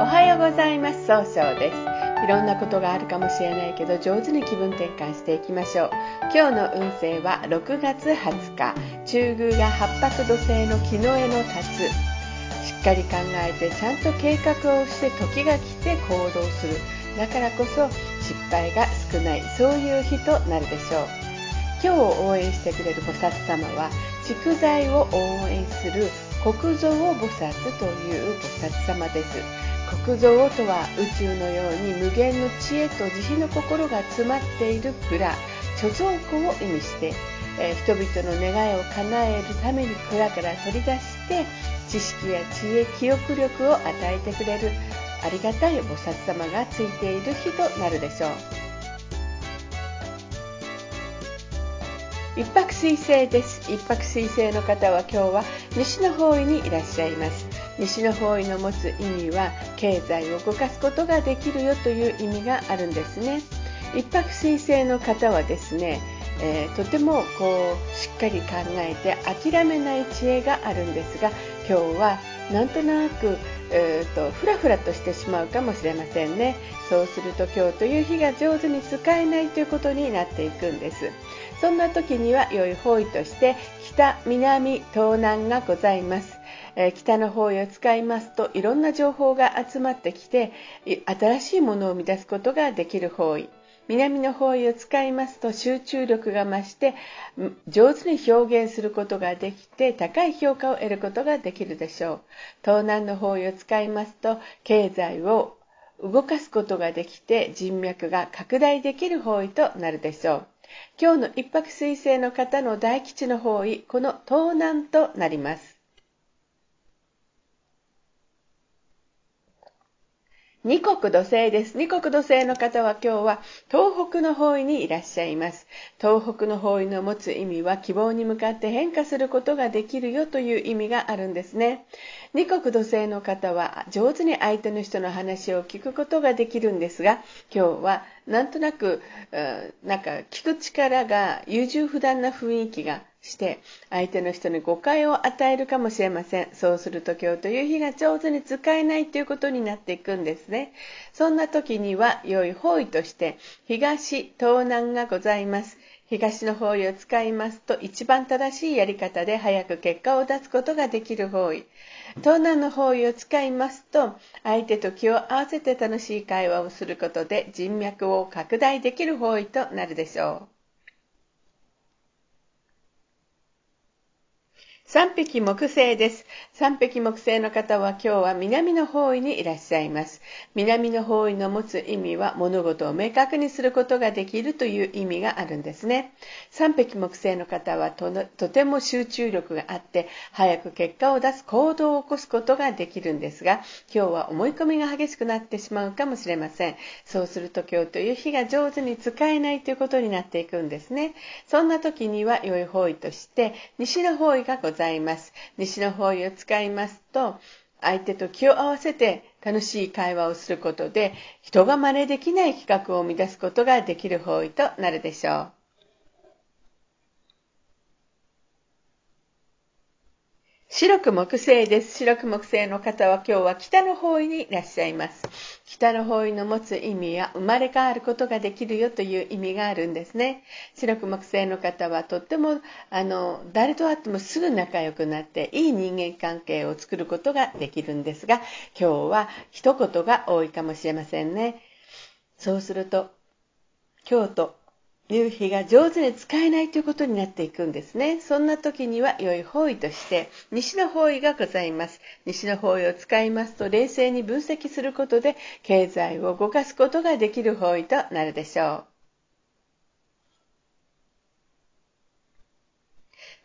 おはようございます。総称です。いろんなことがあるかもしれないけど上手に気分転換していきましょう。今日の運勢は6月20日。中宮が八白土星の木の絵の立つ。しっかり考えてちゃんと計画をして時が来て行動する。だからこそ失敗が少ない。そういう日となるでしょう。今日応援してくれる菩薩様は蓄財を応援する国蔵菩薩という菩薩様です。国蔵とは宇宙のように無限の知恵と慈悲の心が詰まっている蔵。貯蔵庫を意味して、えー、人々の願いを叶えるために蔵から取り出して知識や知恵記憶力を与えてくれるありがたい菩薩様がついている日となるでしょう。一泊水星です。一泊水星の方は今日は西の方位にいらっしゃいます。西の方位の持つ意味は経済を動かすことができるよという意味があるんですね。一泊水星の方はですね、えー、とてもこうしっかり考えて諦めない知恵があるんですが今日はなんとなくえーと、ふらふらとしてしまうかもしれませんね。そうすると今日という日が上手に使えないということになっていくんです。そんな時には良い方位として北南東南がございます、え、北の方位を使いますといろんな情報が集まってきて新しいものを生み出すことができる方位。南の方位を使いますと集中力が増して上手に表現することができて高い評価を得ることができるでしょう。東南の方位を使いますと経済を動かすことができて人脈が拡大できる方位となるでしょう。今日の一泊水星の方の大吉の方位この東南となります。二国土星です。二国土星の方は今日は東北の方位にいらっしゃいます。東北の方位の持つ意味は希望に向かって変化することができるよという意味があるんですね。二国土星の方は上手に相手の人の話を聞くことができるんですが、今日はなんとなく、なんか聞く力が優柔不断な雰囲気がして相手の人に誤解を与えるかもしれません。そうすると今日という日が上手に使えないということになっていくんですね。そんな時には良い方位として東東南がございます。東の方位を使いますと一番正しいやり方で早く結果を出すことができる方位。東南の方位を使いますと相手と気を合わせて楽しい会話をすることで人脈を拡大できる方位となるでしょう。三匹木星です。三匹木星の方は今日は南の方位にいらっしゃいます。南の方位の持つ意味は物事を明確にすることができるという意味があるんですね。三匹木星の方はとても集中力があって早く結果を出す行動を起こすことができるんですが今日は思い込みが激しくなってしまうかもしれません。そうすると今日という日が上手に使えないということになっていくんですね。そんな時には良い方位として西の方位がございます。ざいます。西の方位を使いますと、相手と気を合わせて楽しい会話をすることで、人が真似できない企画を生み出すことができる方位となるでしょう。白く木星です。白く木星の方は今日は北の方位にいらっしゃいます。北の方位の持つ意味や生まれ変わることができるよという意味があるんですね。白く木星の方はとってもあの誰と会ってもすぐ仲良くなっていい人間関係を作ることができるんですが今日は一言が多いかもしれませんね。そうすると京都夕日が上手に使えないということになっていくんですね。そんな時には良い方位として西の方位がございます。西の方位を使いますと冷静に分析することで経済を動かすことができる方位となるでしょう。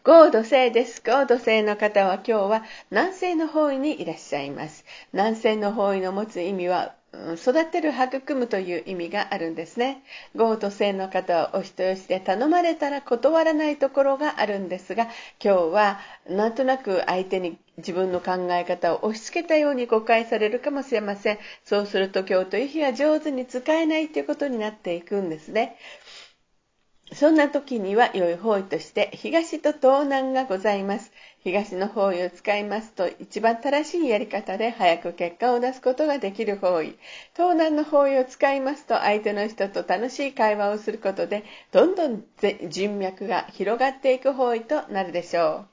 ゴード星です。ゴード星の方は今日は南西の方位にいらっしゃいます。南西の方位の持つ意味は育てる育むという意味があるんですね。豪と性の方はお人よしで頼まれたら断らないところがあるんですが、今日はなんとなく相手に自分の考え方を押し付けたように誤解されるかもしれません。そうすると今日という日は上手に使えないということになっていくんですね。そんな時には良い方位として東と東南がございます。東の方位を使いますと一番正しいやり方で早く結果を出すことができる方位。東南の方位を使いますと相手の人と楽しい会話をすることでどんどん人脈が広がっていく方位となるでしょ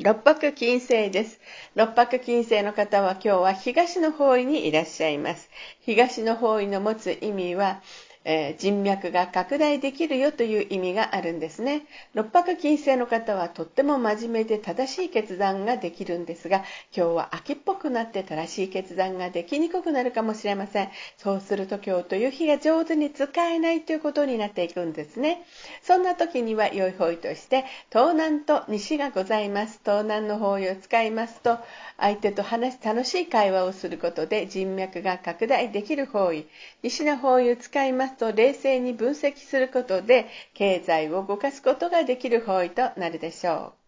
う。六白金星です。六白金星の方は今日は東の方位にいらっしゃいます。東の方位の持つ意味は、え、人脈が拡大できるよという意味があるんですね。六白金星の方はとっても真面目で正しい決断ができるんですが、今日は秋っぽくなって正しい決断ができにくくなるかもしれません。そうすると今日という日が上手に使えないということになっていくんですね。そんな時には良い方位として、東南と西がございます。東南の方位を使いますと、相手と話楽しい会話をすることで人脈が拡大できる方位。西の方位を使いますと冷静に分析することで経済を動かすことができる方位となるでしょう。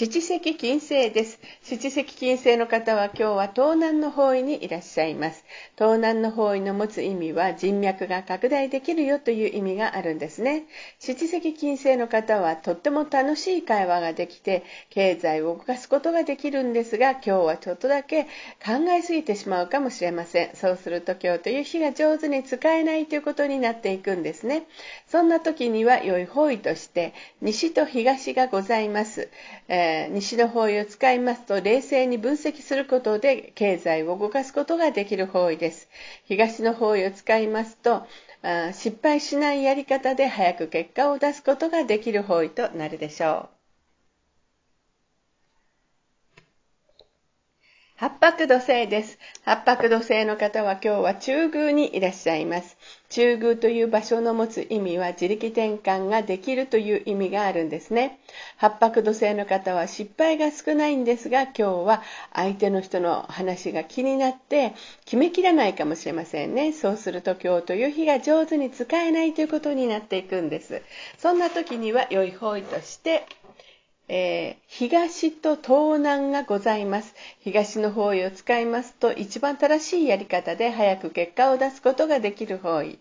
七石金星です。七石金星の方は今日は東南の方位にいらっしゃいます。東南の方位の持つ意味は人脈が拡大できるよという意味があるんですね。七石金星の方はとっても楽しい会話ができて経済を動かすことができるんですが今日はちょっとだけ考えすぎてしまうかもしれません。そうすると今日という日が上手に使えないということになっていくんですね。そんな時には良い方位として西と東がございます。えーえー、西の方位を使いますと冷静に分析することで経済を動かすことができる方位です。東の方位を使いますとあ失敗しないやり方で早く結果を出すことができる方位となるでしょう。八白土星です。八白土星の方は今日は中宮にいらっしゃいます。中宮という場所の持つ意味は自力転換ができるという意味があるんですね。八白土星の方は失敗が少ないんですが今日は相手の人の話が気になって決めきらないかもしれませんね。そうすると今日という日が上手に使えないということになっていくんです。そんな時には良い方位としてえー、東と東南がございます。東の方位を使いますと一番正しいやり方で早く結果を出すことができる方位。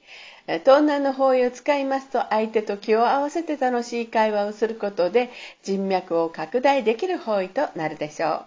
東南の方位を使いますと相手と気を合わせて楽しい会話をすることで人脈を拡大できる方位となるでしょう。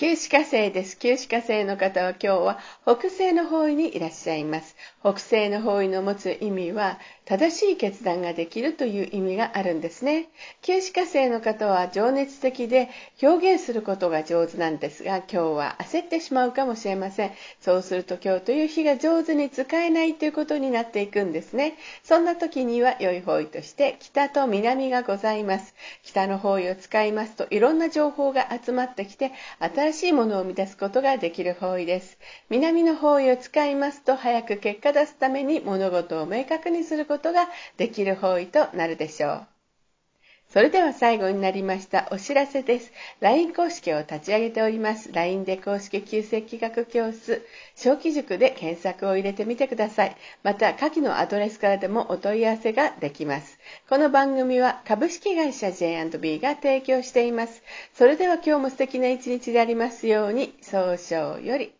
旧歯科生です。旧歯科生の方は今日は北西の方位にいらっしゃいます。北西の方位の持つ意味は正しい決断ができるという意味があるんですね。旧歯科生の方は情熱的で表現することが上手なんですが今日は焦ってしまうかもしれません。そうすると今日という日が上手に使えないということになっていくんですね。そんな時には良い方位として北と南がございます。北の方位を使いますといろんな情報が集まってきて新しいものを生み出すことができる方位です。南の方位を使いますと早く結果出すために物事を明確にすることことができる方位となるでしょう。それでは最後になりましたお知らせです。LINE 公式を立ち上げております。LINE で公式旧世企画教室、小規塾で検索を入れてみてください。また、下記のアドレスからでもお問い合わせができます。この番組は株式会社 J&B が提供しています。それでは今日も素敵な一日でありますように、早々より。